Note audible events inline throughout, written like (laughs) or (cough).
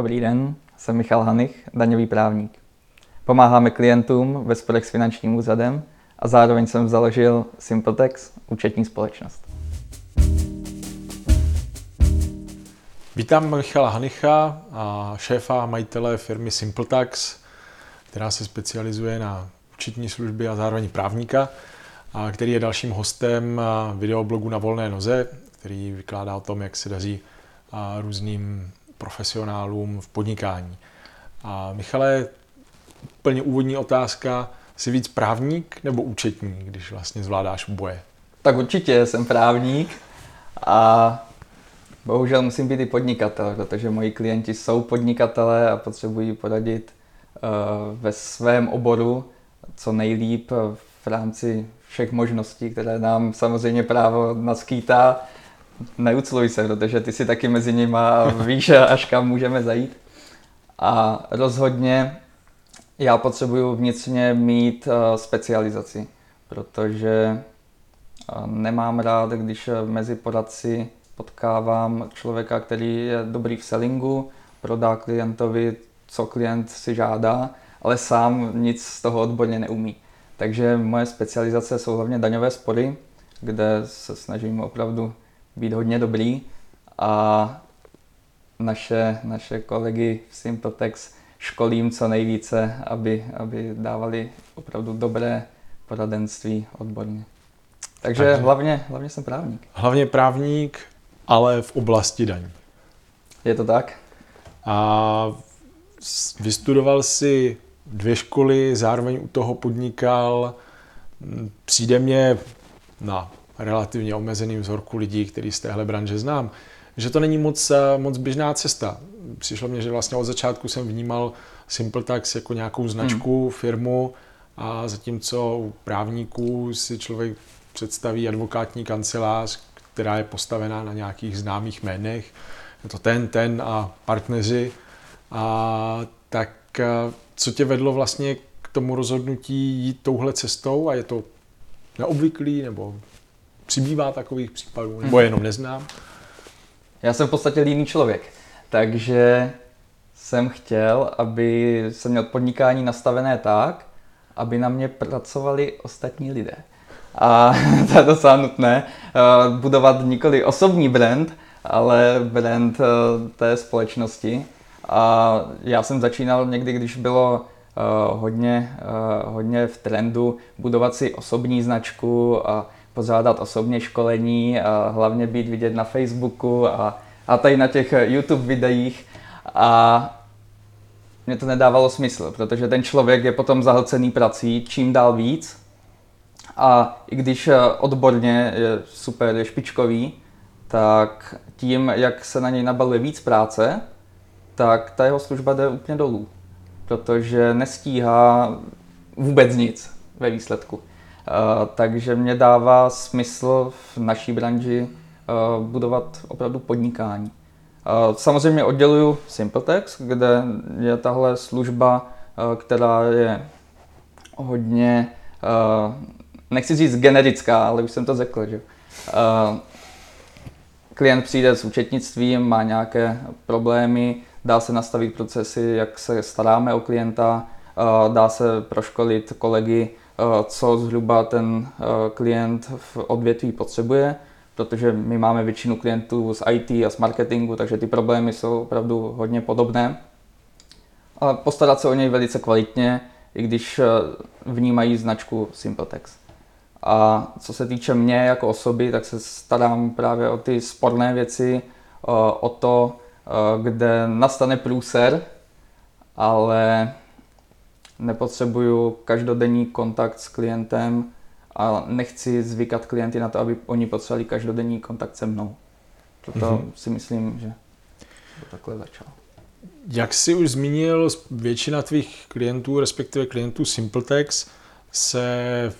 Dobrý den, jsem Michal Hanich, daňový právník. Pomáháme klientům ve sporech s finančním úřadem a zároveň jsem založil Simpletex, účetní společnost. Vítám Michala Hanicha, šéfa a majitele firmy Simpletax, která se specializuje na účetní služby a zároveň právníka, a který je dalším hostem videoblogu na volné noze, který vykládá o tom, jak se daří různým profesionálům v podnikání. A Michale, úplně úvodní otázka, jsi víc právník nebo účetní, když vlastně zvládáš boje? Tak určitě jsem právník a bohužel musím být i podnikatel, protože moji klienti jsou podnikatelé a potřebují poradit uh, ve svém oboru co nejlíp v rámci všech možností, které nám samozřejmě právo naskýtá neucluj se, protože ty si taky mezi nimi a (laughs) víš, až kam můžeme zajít. A rozhodně já potřebuju vnitřně mít uh, specializaci, protože uh, nemám rád, když mezi poradci potkávám člověka, který je dobrý v sellingu, prodá klientovi, co klient si žádá, ale sám nic z toho odborně neumí. Takže moje specializace jsou hlavně daňové spory, kde se snažím opravdu být hodně dobrý a naše, naše kolegy v Simpletex školím co nejvíce, aby, aby dávali opravdu dobré poradenství odborně. Takže, Takže hlavně, hlavně jsem právník. Hlavně právník, ale v oblasti daní. Je to tak? A vystudoval si dvě školy, zároveň u toho podnikal. Přijde mě na relativně omezený vzorku lidí, který z téhle branže znám, že to není moc, eh, moc běžná cesta. Přišlo mě, že vlastně od začátku jsem vnímal SimpleTax jako nějakou značku, hmm. firmu a zatímco u právníků si člověk představí advokátní kancelář, která je postavená na nějakých známých jménech, je to ten, ten a partneři, a tak eh, co tě vedlo vlastně k tomu rozhodnutí jít touhle cestou a je to neobvyklý nebo přibývá takových případů, nebo je jenom neznám? Já jsem v podstatě líný člověk, takže jsem chtěl, aby se měl podnikání nastavené tak, aby na mě pracovali ostatní lidé. A (laughs) to je docela nutné, eh, budovat nikoli osobní brand, ale brand eh, té společnosti. A já jsem začínal někdy, když bylo eh, hodně, hodně v trendu budovat si osobní značku a pořádat osobně školení a hlavně být vidět na Facebooku a, a tady na těch YouTube videích. A mě to nedávalo smysl, protože ten člověk je potom zahlcený prací čím dál víc. A i když odborně je super, je špičkový, tak tím, jak se na něj nabaluje víc práce, tak ta jeho služba jde úplně dolů. Protože nestíhá vůbec nic ve výsledku. Eh, takže mě dává smysl v naší branži eh, budovat opravdu podnikání. Eh, samozřejmě odděluju Simpletex, kde je tahle služba, která je hodně, nechci říct generická, ale už jsem to řekl, že klient přijde s účetnictvím, má nějaké problémy, dá se nastavit procesy, jak se staráme o klienta, dá se proškolit kolegy co zhruba ten eh, klient v odvětví potřebuje, protože my máme většinu klientů z IT a z marketingu, takže ty problémy jsou opravdu hodně podobné. Ale postarat se o něj velice kvalitně, i když eh, vnímají značku Simpletex. A co se týče mě jako osoby, tak se starám právě o ty sporné věci, o to, kde nastane průser, ale nepotřebuju každodenní kontakt s klientem a nechci zvykat klienty na to, aby oni potřebovali každodenní kontakt se mnou. Proto mm-hmm. si myslím, že to takhle začalo. Jak jsi už zmínil, většina tvých klientů, respektive klientů Simpletex, se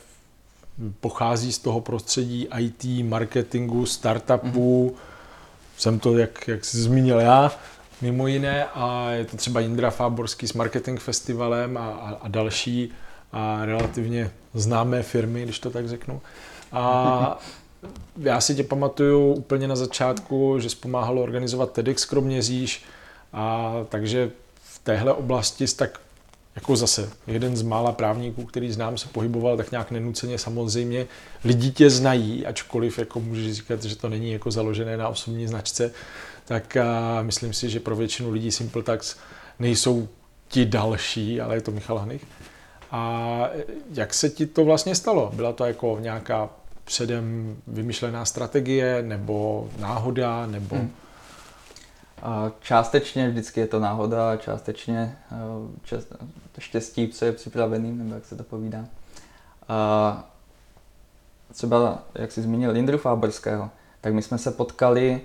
pochází z toho prostředí IT, marketingu, startupů. Mm-hmm. Jsem to, jak, jak jsi zmínil já, mimo jiné a je to třeba Indra Fáborský s Marketing Festivalem a, a, a další a relativně známé firmy, když to tak řeknu. A (laughs) já si tě pamatuju úplně na začátku, že jsi pomáhal organizovat TEDx Kroměříž A takže v téhle oblasti tak jako zase jeden z mála právníků, který znám, se pohyboval tak nějak nenuceně samozřejmě. Lidi tě znají, ačkoliv jako můžeš říkat, že to není jako založené na osobní značce, tak a myslím si, že pro většinu lidí Simple Tax nejsou ti další, ale je to Michal Hanich. A jak se ti to vlastně stalo? Byla to jako nějaká předem vymyšlená strategie, nebo náhoda, nebo... Hmm. Částečně vždycky je to náhoda, částečně čest, štěstí, co je připravený, nebo jak se to povídá. A třeba, jak jsi zmínil Lindru Fáborského, tak my jsme se potkali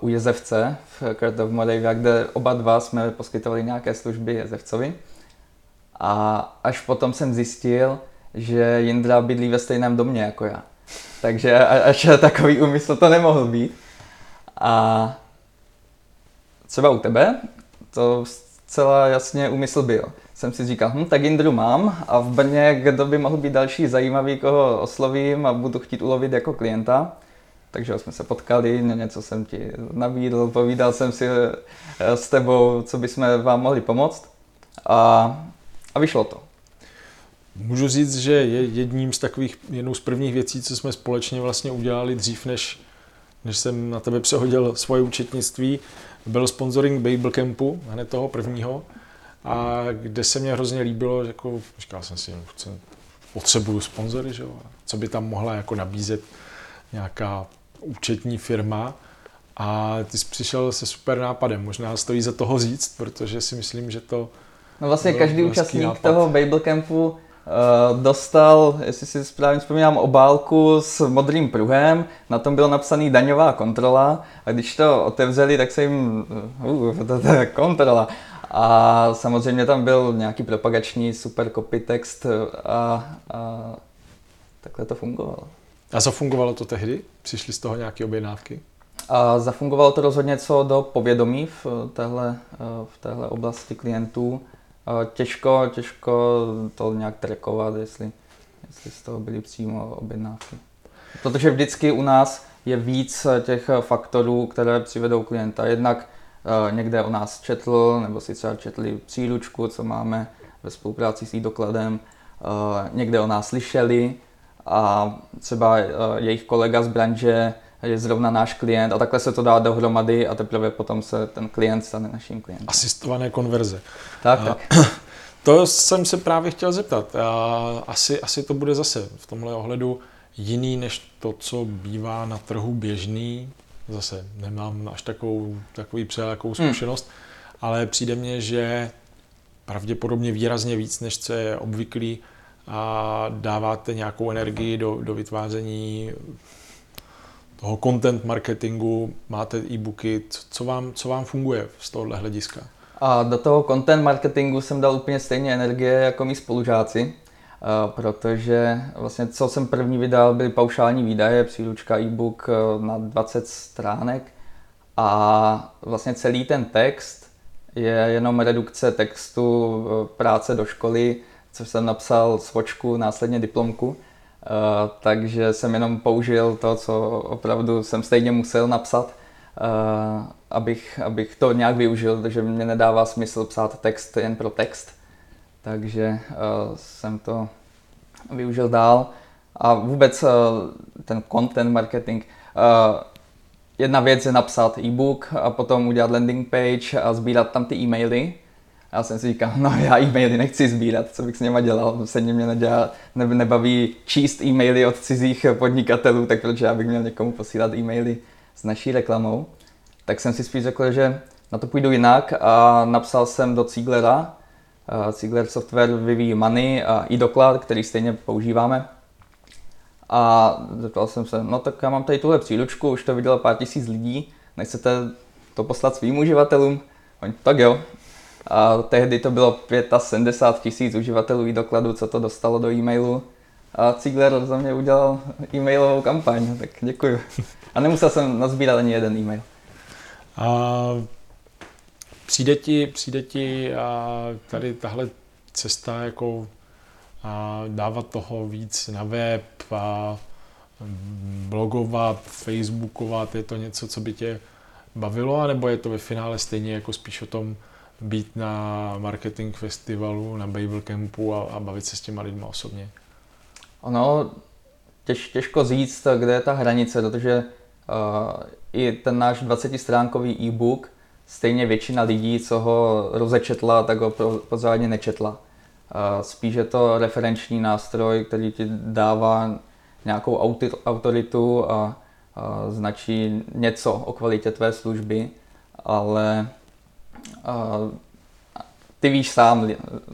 u Jezevce v Kurt Moravia, kde oba dva jsme poskytovali nějaké služby Jezevcovi. A až potom jsem zjistil, že Jindra bydlí ve stejném domě jako já. Takže až takový úmysl to nemohl být. A třeba u tebe to zcela jasně úmysl byl. Jsem si říkal, hm, tak Indru mám a v Brně, kdo by mohl být další zajímavý, koho oslovím a budu chtít ulovit jako klienta. Takže jsme se potkali, něco jsem ti nabídl, povídal jsem si eh, s tebou, co bychom vám mohli pomoct. A, a vyšlo to. Můžu říct, že je jedním z takových, jednou z prvních věcí, co jsme společně vlastně udělali dřív, než, než jsem na tebe přehodil svoje účetnictví, byl sponsoring Babel Campu, hned toho prvního, a kde se mě hrozně líbilo, jako, říkal jsem si, potřebuju sponzory, že jo? co by tam mohla jako nabízet nějaká účetní firma. A ty jsi přišel se super nápadem, možná stojí za toho říct, protože si myslím, že to No vlastně každý účastník nápad. toho Babel Campu Uh, dostal, jestli si správně vzpomínám, obálku s modrým pruhem, na tom bylo napsaný daňová kontrola a když to otevřeli, tak se jim, uh, to, to je kontrola. A samozřejmě tam byl nějaký propagační super copy text a, a takhle to fungovalo. A zafungovalo to tehdy? Přišly z toho nějaké objednávky? A zafungovalo to rozhodně co do povědomí v téhle, v téhle oblasti klientů. Těžko, těžko to nějak trackovat, jestli, jestli z toho byly přímo objednávky. Protože vždycky u nás je víc těch faktorů, které přivedou klienta. Jednak někde o nás četl, nebo si třeba četli příručku, co máme ve spolupráci s dokladem, uh, někde o nás slyšeli a třeba uh, jejich kolega z branže je zrovna náš klient a takhle se to dá dohromady a teprve potom se ten klient stane naším klientem. Asistované konverze. Tak, a, tak. (clears throat) To jsem se právě chtěl zeptat. Asi, asi to bude zase v tomhle ohledu jiný než to, co bývá na trhu běžný. Zase nemám až takovou, takový přelakou hmm. zkušenost, hmm. ale přijde mně, že pravděpodobně výrazně víc, než co je obvyklý, a dáváte nějakou energii do, do vytváření toho content marketingu, máte e-booky, co vám, co vám funguje z tohohle hlediska? A do toho content marketingu jsem dal úplně stejně energie jako mý spolužáci, protože vlastně co jsem první vydal, byly paušální výdaje, příručka e-book e, na 20 stránek. A vlastně celý ten text je jenom redukce textu e, práce do školy, což jsem napsal svočku, následně diplomku. Uh, takže jsem jenom použil to, co opravdu jsem stejně musel napsat, uh, abych, abych to nějak využil, takže mě nedává smysl psát text jen pro text. Takže uh, jsem to využil dál. A vůbec ten content marketing, jedna věc je napsat e-book a potom udělat landing page a sbírat tam ty e-maily, já jsem si říkal, no já e-maily nechci sbírat, co bych s něma dělal, se mě nedělá, ne, nebaví číst e-maily od cizích podnikatelů, tak proč já bych měl někomu posílat e-maily s naší reklamou. Tak jsem si spíš řekl, že na to půjdu jinak a napsal jsem do Cieglera. Ciegler Software vyvíjí Money a i doklad, který stejně používáme. A zeptal jsem se, no tak já mám tady tuhle příručku, už to vidělo pár tisíc lidí, nechcete to poslat svým uživatelům? Oni, tak jo, a tehdy to bylo 75 tisíc uživatelů dokladu, co to dostalo do e-mailu. A Ziegler za mě udělal e-mailovou kampaň, tak děkuji. A nemusel jsem nazbírat ani jeden e-mail. A přijde ti, přijde ti a tady tahle cesta jako a dávat toho víc na web a blogovat, facebookovat, je to něco, co by tě bavilo, anebo je to ve finále stejně jako spíš o tom být na marketing festivalu, na Babel Campu a, a bavit se s těma lidma osobně? Ono těž, těžko říct, kde je ta hranice, protože uh, i ten náš 20-stránkový e-book, stejně většina lidí, co ho rozečetla, tak ho pořádně nečetla. Uh, spíš je to referenční nástroj, který ti dává nějakou autoritu a, a značí něco o kvalitě tvé služby, ale ty víš sám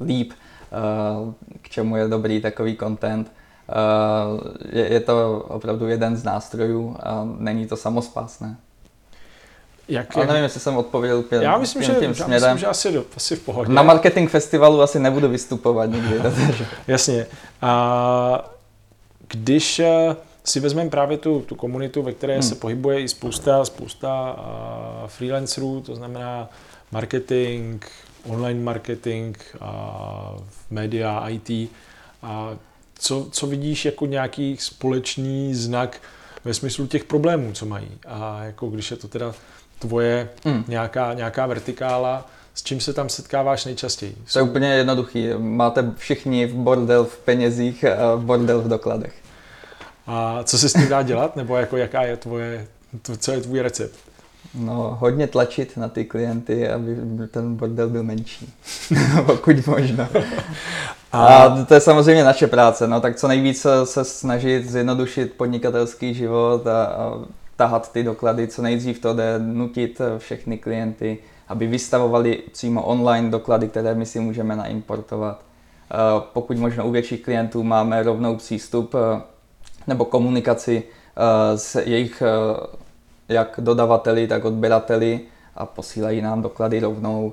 líp, a, k čemu je dobrý takový content. Je, je to opravdu jeden z nástrojů a není to samospásné. Jak, Ale nevím, jestli jsem odpověděl pěn, já myslím, tím, že, tím já myslím, že asi, asi v pohodě. Na marketing festivalu asi nebudu vystupovat nikdy. (laughs) Jasně. A když eh, si vezmeme právě tu, tu komunitu, ve které hmm. se pohybuje i spousta, spousta freelancerů, to znamená marketing, online marketing, uh, média, IT, a co, co vidíš jako nějaký společný znak ve smyslu těch problémů, co mají. A jako když je to teda tvoje hmm. nějaká, nějaká vertikála, s čím se tam setkáváš nejčastěji? To je úplně jednoduchý. Máte všichni v bordel v penězích a bordel v dokladech. A co se s tím dá dělat? Nebo jako jaká je tvoje, co je tvůj recept? No, hodně tlačit na ty klienty, aby ten bordel byl menší, (laughs) pokud možno. A to je samozřejmě naše práce, no tak co nejvíc se snažit zjednodušit podnikatelský život a, a tahat ty doklady, co nejdřív to jde, nutit všechny klienty, aby vystavovali přímo online doklady, které my si můžeme naimportovat. Pokud možno u větších klientů máme rovnou přístup nebo komunikaci s jejich jak dodavateli, tak odběrateli a posílají nám doklady rovnou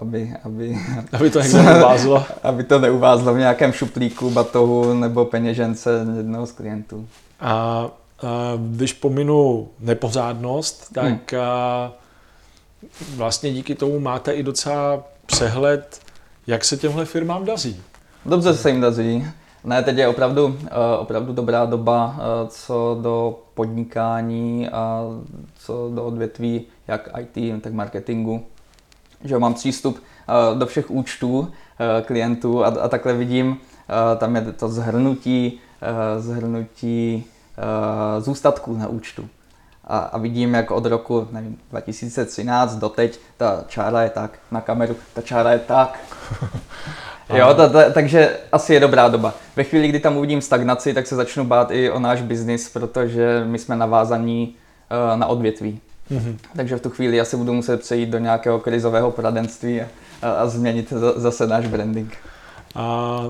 aby, aby, aby to neuvázlo. (laughs) aby to neuvázlo v nějakém šuplíku, batohu nebo peněžence jednoho z klientů. A, a když pominu nepořádnost, tak hmm. a, vlastně díky tomu máte i docela přehled, jak se těmhle firmám daří. Dobře se jim daří. Ne, teď je opravdu, opravdu dobrá doba co do podnikání a co do odvětví, jak IT, tak marketingu že mám přístup uh, do všech účtů klientů a, a takhle vidím, tam je to zhrnutí, zhrnutí zůstatků na účtu. A, a vidím, jak od roku nevím, 2013 do teď ta čára je tak na kameru, ta čára je tak. (laughs) Jo, ta, ta, takže asi je dobrá doba. Ve chvíli, kdy tam uvidím stagnaci, tak se začnu bát i o náš biznis, protože my jsme navázaní uh, na odvětví. Mm-hmm. Takže v tu chvíli asi budu muset přejít do nějakého krizového poradenství a, a, a změnit zase náš branding. A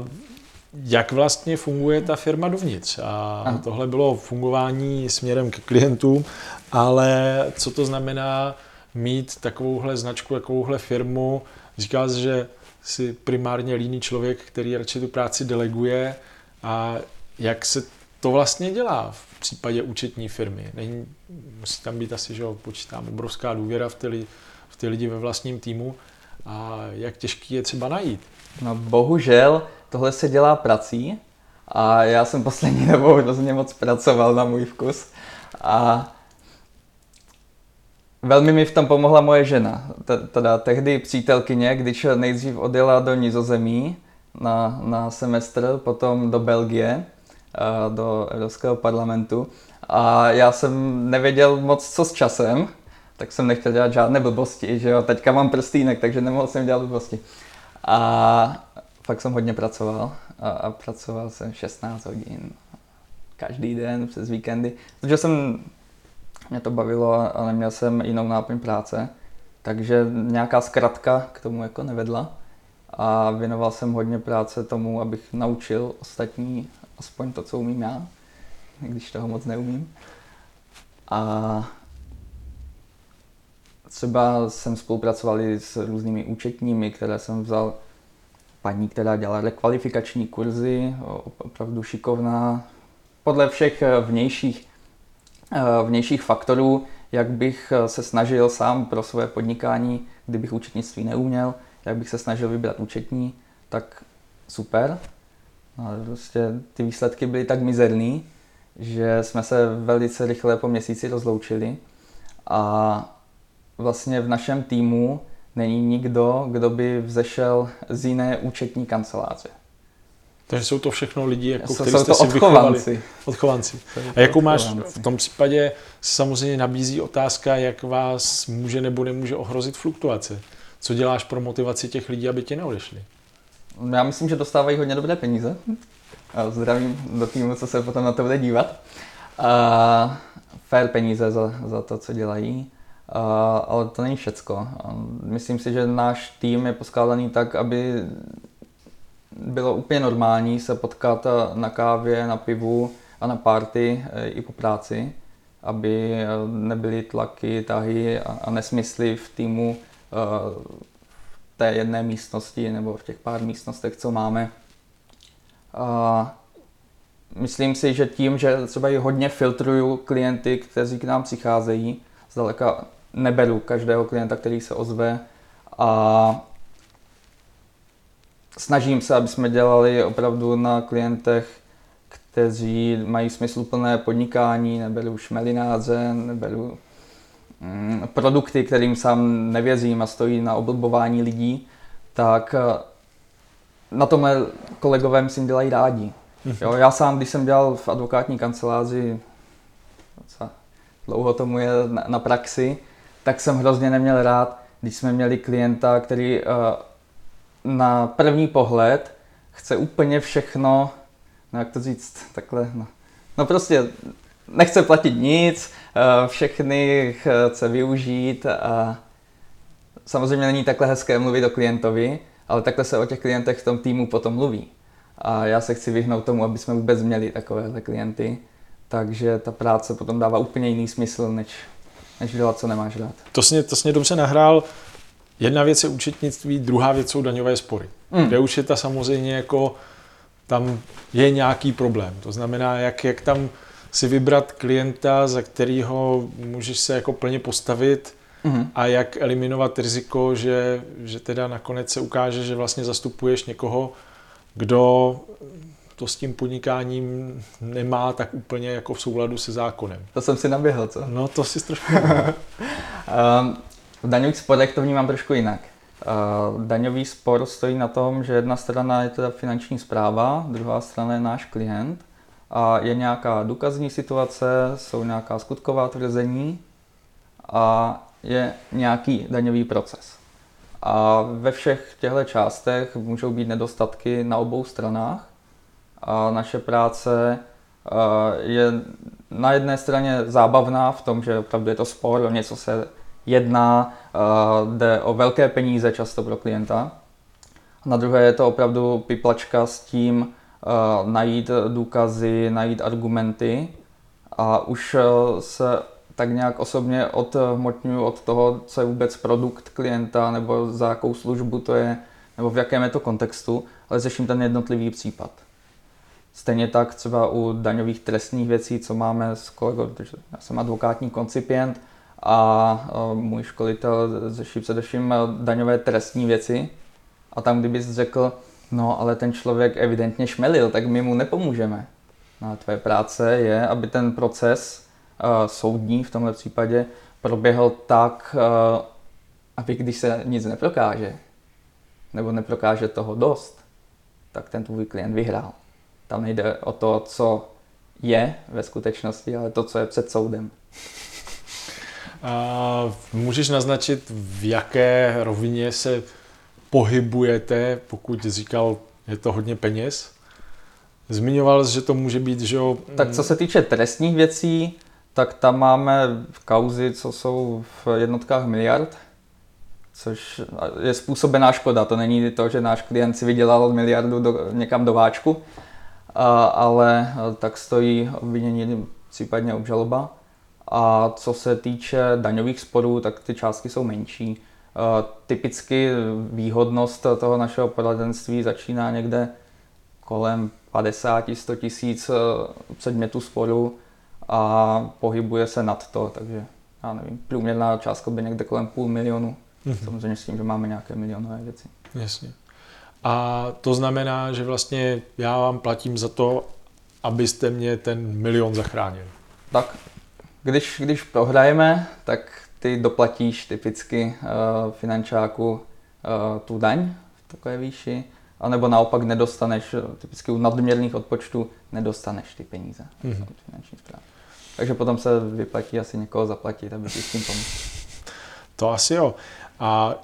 jak vlastně funguje ta firma dovnitř? A Aha. tohle bylo fungování směrem k klientům, ale co to znamená mít takovouhle značku, takovouhle firmu? Říká se, že si primárně líný člověk, který radši tu práci deleguje a jak se to vlastně dělá v případě účetní firmy. Není, musí tam být asi, že počítám, obrovská důvěra v ty, v ty lidi ve vlastním týmu a jak těžký je třeba najít. No bohužel tohle se dělá prací a já jsem poslední (laughs) dobou hrozně moc pracoval na můj vkus a Velmi mi v tom pomohla moje žena, teda tehdy přítelkyně, když nejdřív odjela do Nizozemí na, na semestr, potom do Belgie, do Evropského parlamentu a já jsem nevěděl moc co s časem, tak jsem nechtěl dělat žádné blbosti, že jo, teďka mám prstýnek, takže nemohl jsem dělat blbosti. A fakt jsem hodně pracoval a, a pracoval jsem 16 hodin každý den přes víkendy, protože jsem, mě to bavilo a neměl jsem jinou náplň práce, takže nějaká zkratka k tomu jako nevedla. A věnoval jsem hodně práce tomu, abych naučil ostatní aspoň to, co umím já, když toho moc neumím. A třeba jsem spolupracoval s různými účetními, které jsem vzal. Paní, která dělala rekvalifikační kurzy, opravdu šikovná, podle všech vnějších, vnějších faktorů, jak bych se snažil sám pro své podnikání, kdybych účetnictví neuměl, jak bych se snažil vybrat účetní, tak super. No, prostě ty výsledky byly tak mizerný, že jsme se velice rychle po měsíci rozloučili a vlastně v našem týmu není nikdo, kdo by vzešel z jiné účetní kanceláře. Takže jsou to všechno lidi, jako, Jsou- kteří jste to si odchovanci. vychovali. Odchovanci. A jakou máš v tom případě se samozřejmě nabízí otázka, jak vás může nebo nemůže ohrozit fluktuace. Co děláš pro motivaci těch lidí, aby ti neodešli? Já myslím, že dostávají hodně dobré peníze. A zdravím do týmu, co se potom na to bude dívat. A fair peníze za, za to, co dělají. A, ale to není všecko. Myslím si, že náš tým je poskládaný tak, aby bylo úplně normální se potkat na kávě, na pivu a na party e, i po práci, aby e, nebyly tlaky, tahy a, nesmysly v týmu v té jedné místnosti nebo v těch pár místnostech, co máme. A myslím si, že tím, že třeba i hodně filtruju klienty, kteří k nám přicházejí, zdaleka neberu každého klienta, který se ozve a snažím se, aby jsme dělali opravdu na klientech, kteří mají smysluplné podnikání, neberu šmelináře, neberu mm, produkty, kterým sám nevěřím a stojí na oblbování lidí, tak eh, na tomhle kolegové myslím dělají rádi. Jo, já sám, když jsem dělal v advokátní kanceláři, dlouho tomu je na, na praxi, tak jsem hrozně neměl rád, když jsme měli klienta, který uh, na první pohled chce úplně všechno, no jak to říct, takhle, no, no prostě nechce platit nic, uh, všechny chce využít a samozřejmě není takhle hezké mluvit o klientovi, ale takhle se o těch klientech v tom týmu potom mluví. A já se chci vyhnout tomu, aby jsme vůbec měli takovéhle klienty, takže ta práce potom dává úplně jiný smysl, než, než dělat, co nemáš rád. To jsi, to jsi dobře nahrál. Jedna věc je účetnictví, druhá věc jsou daňové spory. Mm. Kde už je ta samozřejmě jako, tam je nějaký problém. To znamená, jak, jak tam si vybrat klienta, za kterého můžeš se jako plně postavit Mhm. a jak eliminovat riziko, že, že teda nakonec se ukáže, že vlastně zastupuješ někoho, kdo to s tím podnikáním nemá tak úplně jako v souladu se zákonem. To jsem si naběhl, co? No to si trošku... Um, (laughs) v daňových sporech to vnímám trošku jinak. Uh, daňový spor stojí na tom, že jedna strana je teda finanční zpráva, druhá strana je náš klient a je nějaká důkazní situace, jsou nějaká skutková tvrzení a je nějaký daňový proces. A ve všech těchto částech můžou být nedostatky na obou stranách a naše práce eh, je na jedné straně zábavná v tom, že opravdu je to spor, o něco se jedná, eh, jde o velké peníze často pro klienta. Na druhé je to opravdu piplačka s tím eh, najít důkazy, najít argumenty a už eh, se tak nějak osobně odhmotňuji od toho, co je vůbec produkt klienta, nebo za jakou službu to je, nebo v jakém je to kontextu, ale řeším ten jednotlivý případ. Stejně tak třeba u daňových trestních věcí, co máme s kolegou, protože já jsem advokátní koncipient a můj školitel řeší především daňové trestní věci. A tam, kdybys řekl, no ale ten člověk evidentně šmelil, tak my mu nepomůžeme. No a tvoje práce je, aby ten proces uh, soudní v tomhle případě proběhl tak, uh, aby když se nic neprokáže, nebo neprokáže toho dost, tak ten tvůj klient vyhrál. Tam nejde o to, co je ve skutečnosti, ale to, co je před soudem. A můžeš naznačit, v jaké rovině se pohybujete, pokud říkal, je to hodně peněz? Zmiňoval jsi, že to může být, že jo... Tak co se týče trestních věcí, tak tam máme kauzy, co jsou v jednotkách miliard, což je způsobená škoda. To není to, že náš klient si vydělal miliardu do, někam do váčku, a, ale tak stojí obvinění, případně obžaloba. A co se týče daňových sporů, tak ty částky jsou menší. A Typicky výhodnost toho našeho poradenství začíná někde kolem 50-100 tisíc eh, předmětů sporu a pohybuje se nad to, takže já nevím, průměrná částka by někde kolem půl milionu. Mhm. Samozřejmě s tím, že máme nějaké milionové věci. Jasně. A to znamená, že vlastně já vám platím za to, abyste mě ten milion zachránil. Tak, když, když prohrajeme, tak ty doplatíš typicky uh, finančáku uh, tu daň v takové výši, anebo naopak nedostaneš, typicky u nadměrných odpočtů, nedostaneš ty peníze mm-hmm. finanční správy. Takže potom se vyplatí asi někoho zaplatit, aby ti s tím pomohl. (laughs) To asi jo. A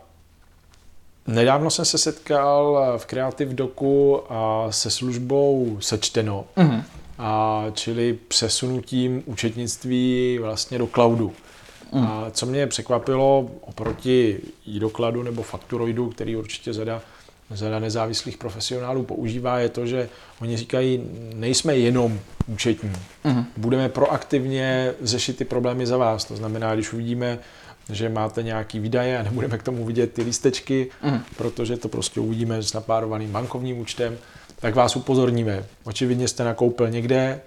nedávno jsem se setkal v Creative Doku se službou Sečteno, mm-hmm. A čili přesunutím účetnictví vlastně do cloudu. Mm. A co mě překvapilo oproti e-dokladu nebo fakturoidu, který určitě zada, zada nezávislých profesionálů používá, je to, že oni říkají, nejsme jenom účetní. Mm. Budeme proaktivně řešit ty problémy za vás. To znamená, když uvidíme, že máte nějaký výdaje a nebudeme k tomu vidět ty lístečky, mm. protože to prostě uvidíme s napárovaným bankovním účtem, tak vás upozorníme. Očividně jste nakoupil někde,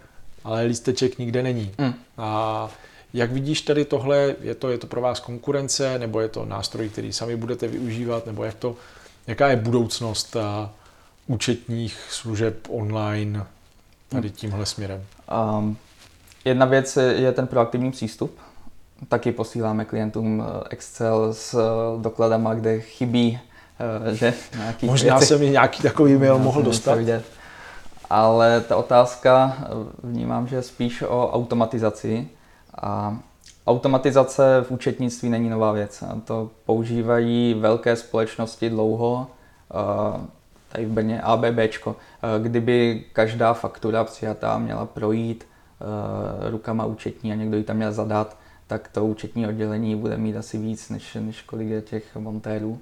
ale lísteček nikde není. Mm. A jak vidíš tady tohle, je to, je to pro vás konkurence, nebo je to nástroj, který sami budete využívat, nebo jak to, jaká je budoucnost a, účetních služeb online tady hmm. tímhle směrem? Um, jedna věc je ten proaktivní přístup. Taky posíláme klientům eh, Excel s eh, dokladama, kde chybí že nějaký Možná věci. jsem mi nějaký takový mail mohl dostat. Vidět. Ale ta otázka vnímám, že je spíš o automatizaci a automatizace v účetnictví není nová věc. To používají velké společnosti dlouho, tady v Brně ABB. Kdyby každá faktura přijatá měla projít rukama účetní a někdo ji tam měl zadat, tak to účetní oddělení bude mít asi víc, než, než kolik je těch montérů.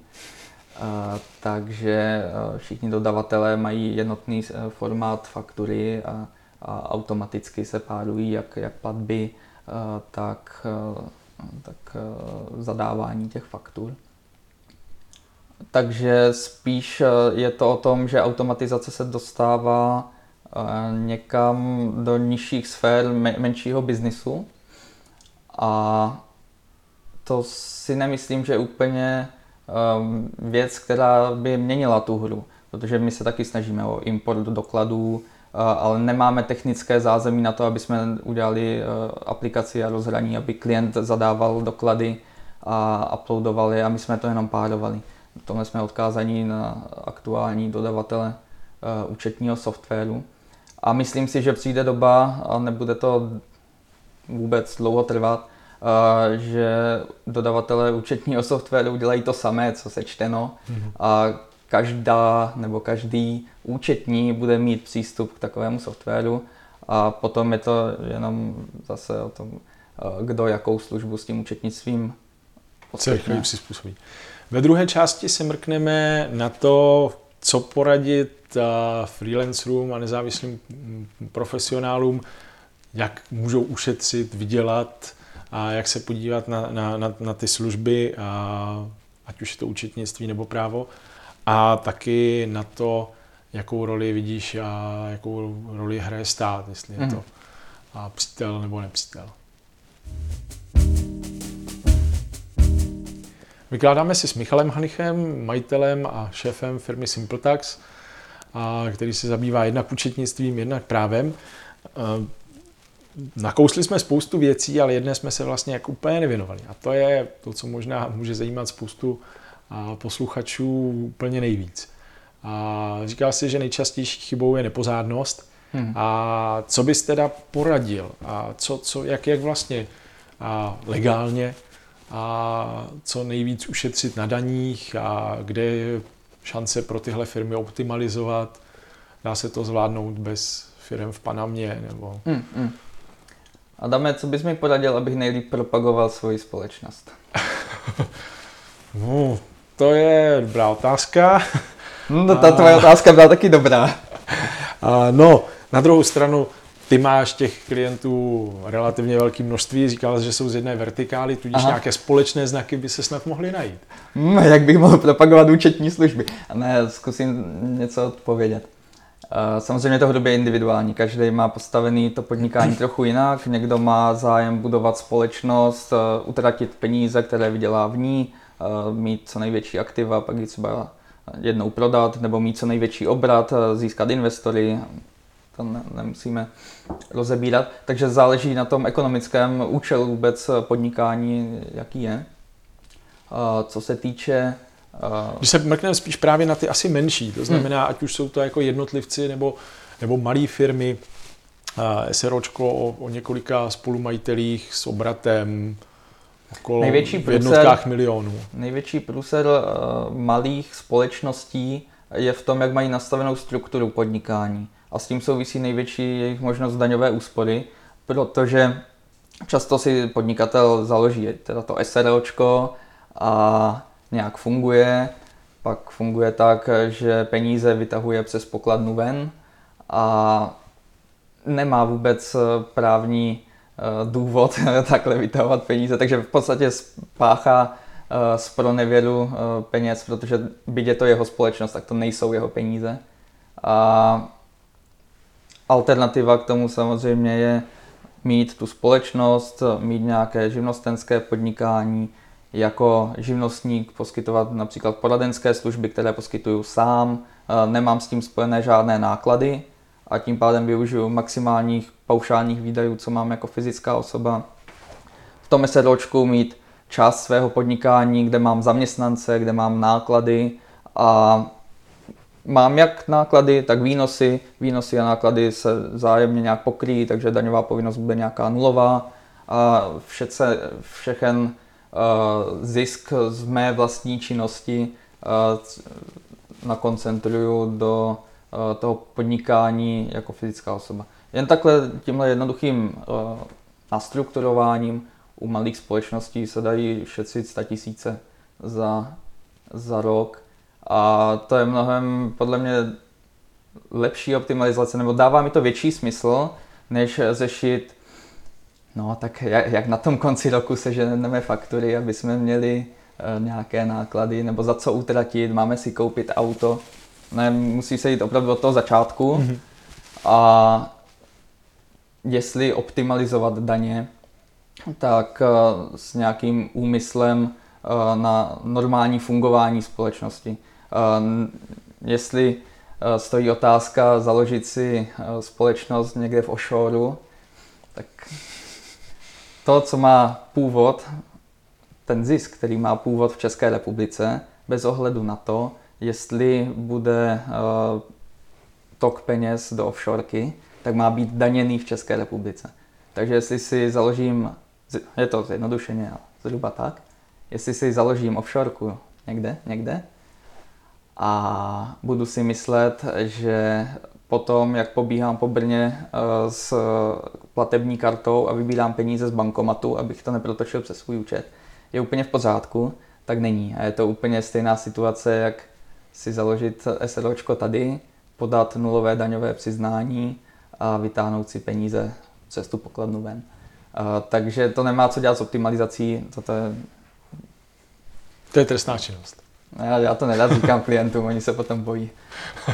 Takže všichni dodavatelé mají jednotný uh, formát faktury a, a automaticky se párují jak, jak platby, Eh, tak, eh, tak eh, zadávání těch faktur. Takže spíš je to o tom, že automatizace se dostává někam do nižších sfér menšího biznisu a to si nemyslím, že úplně věc, která by měnila tu hru, protože my se taky snažíme o import dokladů, ale nemáme technické zázemí na to, aby jsme udělali e, aplikaci a rozhraní, aby klient zadával doklady a uploadovali a my jsme to jenom párovali. Tohle jsme odkázaní na aktuální dodavatele e, účetního softwaru. A myslím si, že přijde doba, a nebude to vůbec dlouho trvat, že dodavatelé účetního softwaru dělají to samé, co se čteno. Mm-hmm. A každá nebo každý účetní bude mít přístup k takovému softwaru a potom je to jenom zase o tom, kdo jakou službu s tím účetnictvím poskytne. přizpůsobí. Ve druhé části se mrkneme na to, co poradit freelancerům a nezávislým profesionálům, jak můžou ušetřit, vydělat a jak se podívat na, na, na, na ty služby, a, ať už je to účetnictví nebo právo a taky na to, jakou roli vidíš a jakou roli hraje stát, jestli je to mhm. a přítel nebo nepřítel. Vykládáme si s Michalem Hanichem, majitelem a šéfem firmy SimpleTax, a který se zabývá jednak účetnictvím, jednak právem. Nakousli jsme spoustu věcí, ale jedné jsme se vlastně jako úplně nevěnovali. A to je to, co možná může zajímat spoustu posluchačů úplně nejvíc. A říkal si, že nejčastější chybou je nepozádnost. Hmm. A co bys teda poradil? A co, co, jak, jak vlastně a legálně a co nejvíc ušetřit na daních a kde je šance pro tyhle firmy optimalizovat? Dá se to zvládnout bez firm v Panamě? Nebo... Hmm, hmm. Adame, co bys mi poradil, abych nejlíp propagoval svoji společnost? (laughs) no, to je dobrá otázka. No, ta tvoje otázka byla taky dobrá. A, no, na druhou stranu, ty máš těch klientů relativně velké množství, říkal jsi, že jsou z jedné vertikály, tudíž Aha. nějaké společné znaky by se snad mohly najít. Hmm, jak bych mohl propagovat účetní služby? A ne, zkusím něco odpovědět. Samozřejmě to hodně individuální, každý má postavený to podnikání trochu jinak, někdo má zájem budovat společnost, utratit peníze, které vydělá v ní, mít co největší aktiva, pak ji třeba jednou prodat, nebo mít co největší obrat, získat investory, to ne, nemusíme rozebírat. Takže záleží na tom ekonomickém účelu vůbec podnikání, jaký je. Co se týče když se mrkneme spíš právě na ty asi menší, to znamená, hmm. ať už jsou to jako jednotlivci nebo, nebo malé firmy, SROčko o, o několika spolumajitelích s obratem okolo největší průser, v jednotkách milionů. Největší průser uh, malých společností je v tom, jak mají nastavenou strukturu podnikání. A s tím souvisí největší jejich možnost daňové úspory, protože často si podnikatel založí teda to SROčko a nějak funguje, pak funguje tak, že peníze vytahuje přes pokladnu ven a nemá vůbec eh, právní eh, důvod (laughs) takhle vytahovat peníze, takže v podstatě spáchá eh, z pronevěru peněz, protože byť je to jeho společnost, tak to nejsou jeho peníze. A alternativa k tomu samozřejmě je mít tu společnost, mít nějaké živnostenské podnikání, jako živnostník poskytovat například poradenské služby, které poskytuju sám, nemám s tím spojené žádné náklady a tím pádem využiju maximálních paušálních výdajů, co mám jako fyzická osoba. V tom SROčku mít část svého podnikání, kde mám zaměstnance, kde mám náklady a mám jak náklady, tak výnosy. Výnosy a náklady se zájemně nějak pokryjí, takže daňová povinnost bude nějaká nulová a všechen uh, zisk z mé vlastní činnosti uh, nakoncentruju do uh, toho podnikání jako fyzická osoba. Jen takhle tímhle jednoduchým nastrukturováním u malých společností se dají šetřit 100 tisíce za, za rok a to je mnohem podle mě lepší optimalizace, nebo dává mi to větší smysl, než řešit, no tak jak, na tom konci roku se ženeme faktury, aby jsme měli e, nějaké náklady, nebo za co utratit, máme si koupit auto. Ne, musí se jít opravdu od toho začátku. Mm-hmm. A jestli optimalizovat daně, tak e, s nějakým úmyslem e, na normální fungování společnosti. Jestli stojí otázka založit si společnost někde v offshoreu, tak to, co má původ, ten zisk, který má původ v České republice, bez ohledu na to, jestli bude tok peněz do offshorky, tak má být daněný v České republice. Takže jestli si založím, je to zjednodušeně, ale zhruba tak, jestli si založím offshorku někde, někde, a budu si myslet, že potom, jak pobíhám po Brně eh, s platební kartou a vybírám peníze z bankomatu, abych to neprotočil přes svůj účet, je úplně v pořádku, tak není. A je to úplně stejná situace, jak si založit SROčko tady, podat nulové daňové přiznání a vytáhnout si peníze přes tu pokladnu ven. Eh, takže to nemá co dělat s optimalizací, to je... To je trestná činnost. Já, já to nerad říkám (laughs) klientům, oni se potom bojí.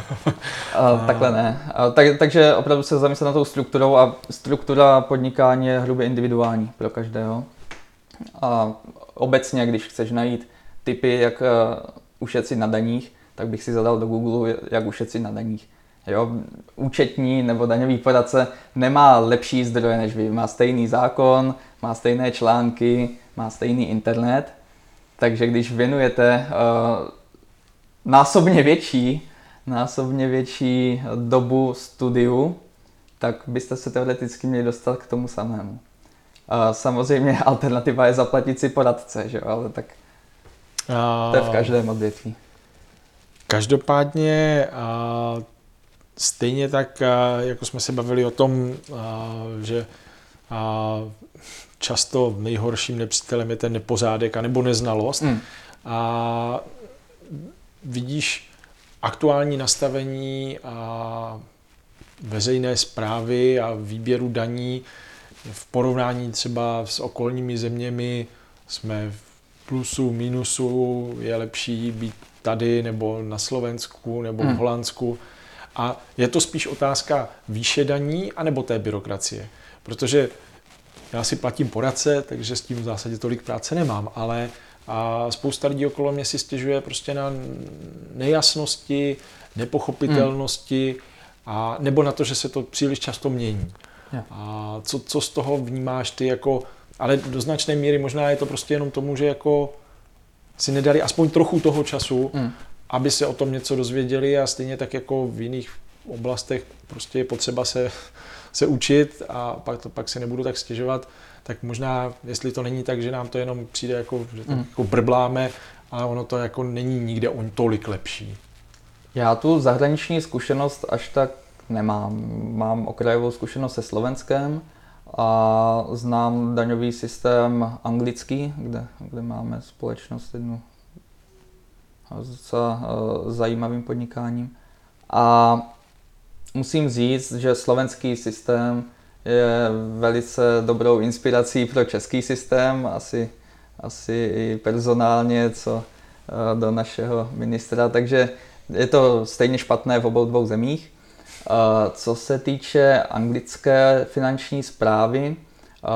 (laughs) A, takhle ne. A, tak, takže opravdu se zamyslet na tou strukturou a struktura podnikání je hrubě individuální pro každého. A obecně, když chceš najít typy, jak uh, ušetřit na daních, tak bych si zadal do Google, jak ušetřit na daních. Jo, účetní nebo daňový poradce nemá lepší zdroje než vy. Má stejný zákon, má stejné články, má stejný internet takže když věnujete uh, násobně větší, násobně větší dobu studiu, tak byste se teoreticky měli dostat k tomu samému. Uh, samozřejmě (laughs) alternativa je zaplatit si poradce, že? ale tak to je v každém odvětví. Každopádně uh, stejně tak, uh, jako jsme se bavili o tom, uh, že často nejhorším nepřítelem je ten nepořádek anebo neznalost. Mm. A vidíš aktuální nastavení a veřejné zprávy a výběru daní v porovnání třeba s okolními zeměmi jsme v plusu, minusu, je lepší být tady nebo na Slovensku nebo v hmm. Holandsku. A je to spíš otázka výše daní anebo té byrokracie. Protože já si platím poradce, takže s tím v zásadě tolik práce nemám, ale a spousta lidí okolo mě si stěžuje prostě na nejasnosti, nepochopitelnosti A nebo na to, že se to příliš často mění. Jo. A co, co z toho vnímáš ty jako, ale do značné míry možná je to prostě jenom tomu, že jako si nedali aspoň trochu toho času, Mm. aby se o tom něco dozvěděli a stejně tak jako v jiných oblastech prostě je potřeba se, se učit a pak, to, pak si nebudu tak stěžovat, tak možná, jestli to není tak, že nám to jenom přijde jako, že to Mm. jako brbláme, ale ono to jako není nikde on tolik lepší. Já tu zahraniční zkušenost až tak nemám. Mám okrajovou zkušenost se Slovenskem a znám daňový systém anglický, kde, kde máme společnost jednu s eh, zajímavým podnikáním. A musím říct, že slovenský systém je velice dobrou inspirací pro český systém, asi, asi i personálně, co eh, do našeho ministra, takže je to stejně špatné v obou dvou zemích. Eh, Co se týče anglické finanční zprávy, eh,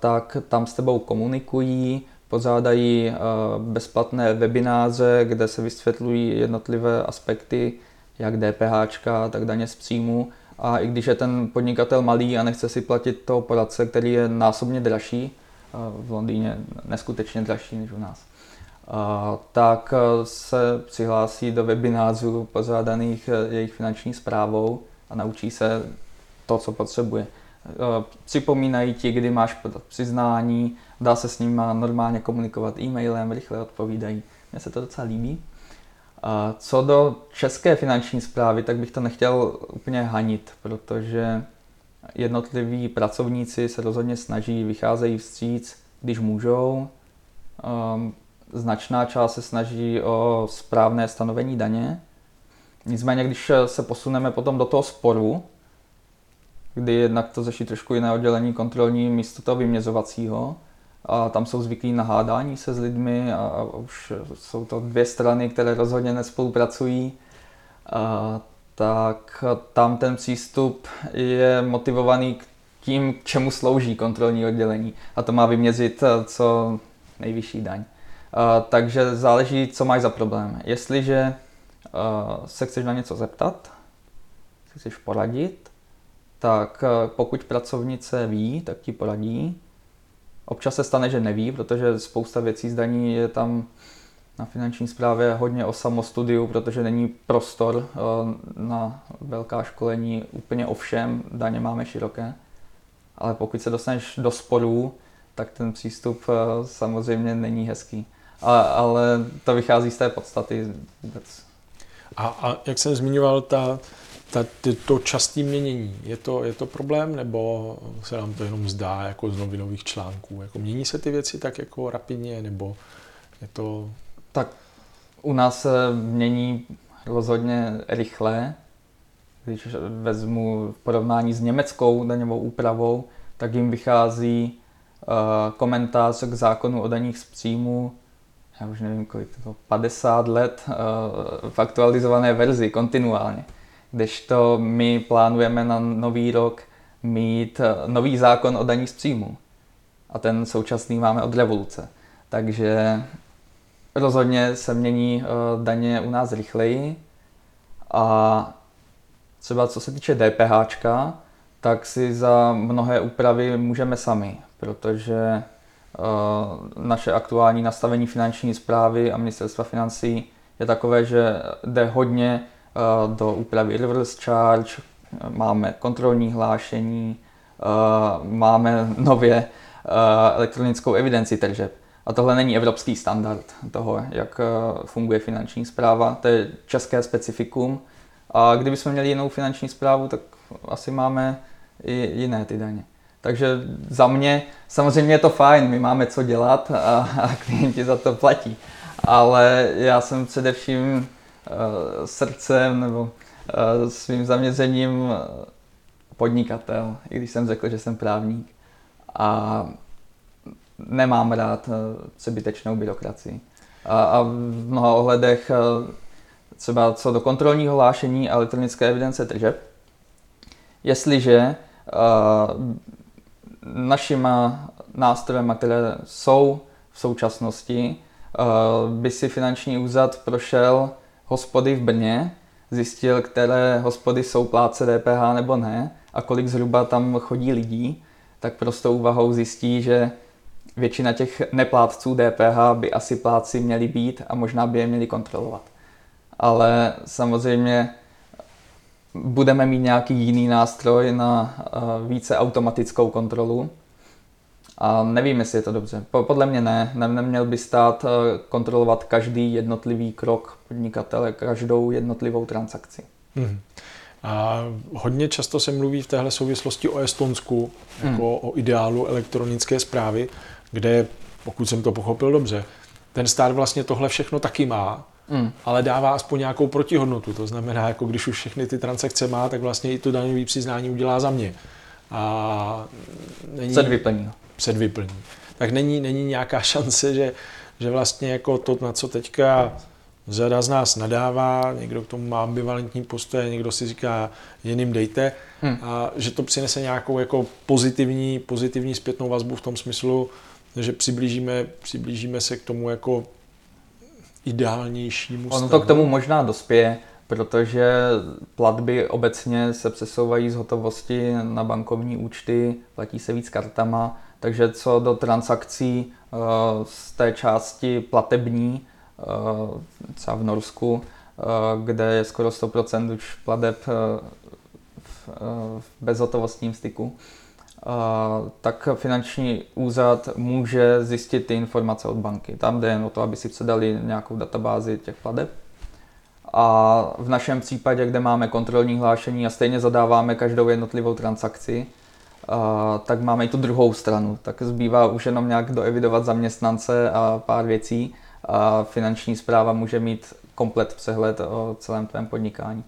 tak tam s tebou komunikují, pořádají bezplatné webináře, kde se vysvětlují jednotlivé aspekty, jak DPH, tak daně z příjmu. A i když je ten podnikatel malý a nechce si platit toho poradce, který je násobně dražší, eh, v Londýně neskutečně dražší než u nás, a, tak eh, se přihlásí do webinářů pořádaných eh, jejich finanční zprávou a naučí se to, co potřebuje. Eh, Připomínají ti, kdy máš podat přiznání, dá se s nimi normálně komunikovat e-mailem, rychle odpovídají. Mně se to docela líbí. Co do české finanční zprávy, tak bych to nechtěl úplně hanit, protože jednotliví pracovníci se rozhodně snaží, vycházejí vstříc, když můžou. Um, značná část se snaží o správné stanovení daně. Nicméně, když se posuneme potom do toho sporu, kdy jednak to řeší trošku jiné oddělení kontrolní místo toho vyměřovacího, a tam jsou zvyklí na hádání se s lidmi a, už jsou to dvě strany, které rozhodně nespolupracují, a, tak tam ten přístup je motivovaný k tím, k čemu slouží kontrolní oddělení a to má vyměřit eh, co nejvyšší daň. A, takže záleží, co máš za problém. Jestliže a, se chceš na něco zeptat, se chceš poradit, tak eh, pokud pracovnice ví, tak ti poradí. Občas se stane, že neví, protože spousta věcí z daní je tam na finanční správě hodně o samostudiu, protože není prostor eh, na velká školení úplně o všem, daně máme široké. Ale pokud se dostaneš do sporů, tak ten přístup eh, samozřejmě není hezký. Ale, ale to vychází z té podstaty vůbec. A, a jak jsem zmiňoval, ta, ta, ty, to časté měnění, je to, je to problém, nebo se nám to jenom zdá jako z novinových článků? Jako mění se ty věci tak jako rapidně, nebo je to... Tak u nás se mění rozhodně rychle. Když vezmu v porovnání s německou daňovou úpravou, tak jim vychází uh, komentář k zákonu o daních z příjmu, já už nevím kolik to bylo, 50 let uh, v aktualizované verzi, kontinuálně. Kdežto my plánujeme na nový rok mít uh, nový zákon o daních z příjmu. A ten současný máme od revoluce. Takže rozhodně se mění uh, daně u nás rychleji a třeba co se týče DPH, tak si za mnohé úpravy můžeme sami, protože uh, naše aktuální nastavení finanční zprávy a ministerstva financí je takové, že jde hodně do úpravy reverse charge, máme kontrolní hlášení, uh, máme nově uh, elektronickou evidenci tržeb. A tohle není evropský standard toho, jak funguje finanční zpráva, to je české specifikum. A kdybychom měli jinou finanční zprávu, tak asi máme i jiné ty daně. Takže za mě, samozřejmě je to fajn, my máme co dělat a, a klienti za to platí. Ale já jsem především srdcem nebo uh, svým zaměřením podnikatel, i když jsem řekl, že jsem právník. A nemám rád přebytečnou byrokracii. A, a v mnoha ohledech třeba co do kontrolního hlášení a elektronické evidence tržeb, jestliže našima nástrojema, které jsou v současnosti, by si finanční úřad prošel hospody v Brně zjistil, které hospody jsou pláce DPH nebo ne a kolik zhruba tam chodí lidí, tak prostou úvahou zjistí, že většina těch neplátců DPH by asi pláci měli být a možná by je měli kontrolovat. Ale samozřejmě budeme mít nějaký jiný nástroj na eh, více automatickou kontrolu. A nevím, jestli je to dobře. Podle mě ne. Neměl by stát eh, kontrolovat každý jednotlivý krok podnikatele, každou jednotlivou transakci. Hmm. A hodně často se mluví v téhle souvislosti o Estonsku, jako hmm. o ideálu elektronické zprávy, kde, pokud jsem to pochopil dobře, ten stát vlastně tohle všechno taky má, mm. ale dává aspoň nějakou protihodnotu. To znamená, jako když už všechny ty transakce má, tak vlastně i to daňové přiznání udělá za mě. A není, předvyplní. Předvyplní. Tak není, není nějaká (laughs) šance, že, že vlastně jako to, na co teďka řada z nás nadává, někdo k tomu má ambivalentní postoje, někdo si říká, jiným dejte, hmm. a že to přinese nějakou jako pozitivní, pozitivní zpětnou vazbu v tom smyslu, že přiblížíme, přiblížíme se k tomu jako ideálnějšímu Ono to k tomu možná dospěje, protože platby obecně se přesouvají z hotovosti na bankovní účty, platí se víc kartama, takže co do transakcí eh, z té části platební, eh, třeba v Norsku, eh, kde je skoro 100% už plateb v bezhotovostním styku, tak finanční úřad může zjistit ty informace od banky. Tam jde jen o to, aby si předali nějakou databázi těch pladeb. A v našem případě, kde máme kontrolní hlášení a stejně zadáváme každou jednotlivou transakci, tak máme i tu druhou stranu. Tak zbývá už jenom nějak doevidovat zaměstnance a pár věcí a finanční zpráva může mít komplet přehled o celém tvém podnikání.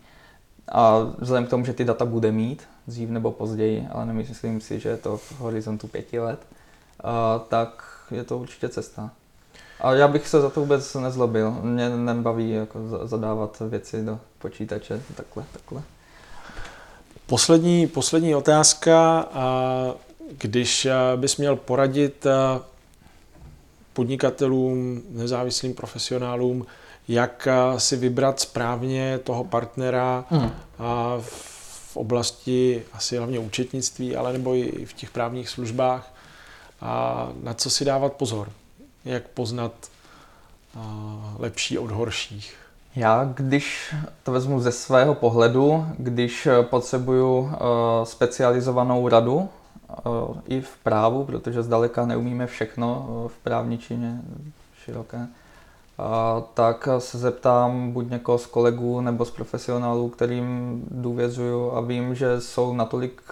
A vzhledem k tomu, že ty data bude mít, dřív nebo později, ale nemyslím si, že je to v horizontu pěti let, tak je to určitě cesta. A já bych se za to vůbec nezlobil. Mě nebaví jako zadávat věci do počítače takhle, takhle. Poslední, poslední otázka. Když bys měl poradit podnikatelům, nezávislým profesionálům, jak si vybrat správně toho partnera hmm. v oblasti asi hlavně účetnictví, ale nebo i v těch právních službách a na co si dávat pozor, jak poznat lepší od horších. Já, když to vezmu ze svého pohledu, když potřebuju specializovanou radu i v právu, protože zdaleka neumíme všechno v právničině široké, tak se zeptám buď někoho z kolegů nebo z profesionálů, kterým důvěřuju a vím, že jsou natolik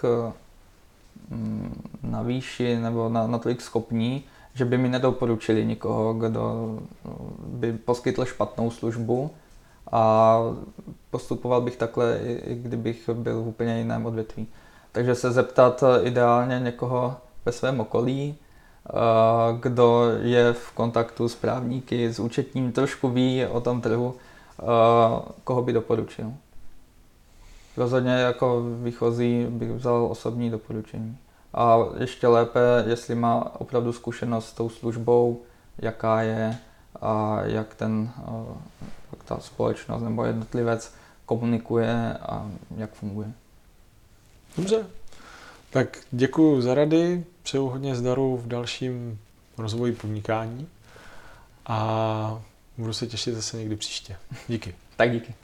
mm, na výši nebo natolik schopní, že by mi nedoporučili nikoho, kdo by poskytl špatnou službu a postupoval bych takhle, i kdybych byl v úplně jiném odvětví. Takže se zeptat ideálně někoho ve svém okolí, kdo je v kontaktu s právníky, s účetním, trošku ví o tom trhu, koho by doporučil. Rozhodně jako výchozí bych vzal osobní doporučení. A ještě lépe, jestli má opravdu zkušenost s tou službou, jaká je a jak, ten, jak ta společnost nebo jednotlivec komunikuje a jak funguje. Dobře, tak děkuji za rady, přeju hodně zdaru v dalším rozvoji podnikání a budu se těšit zase někdy příště. Díky. (laughs) tak díky.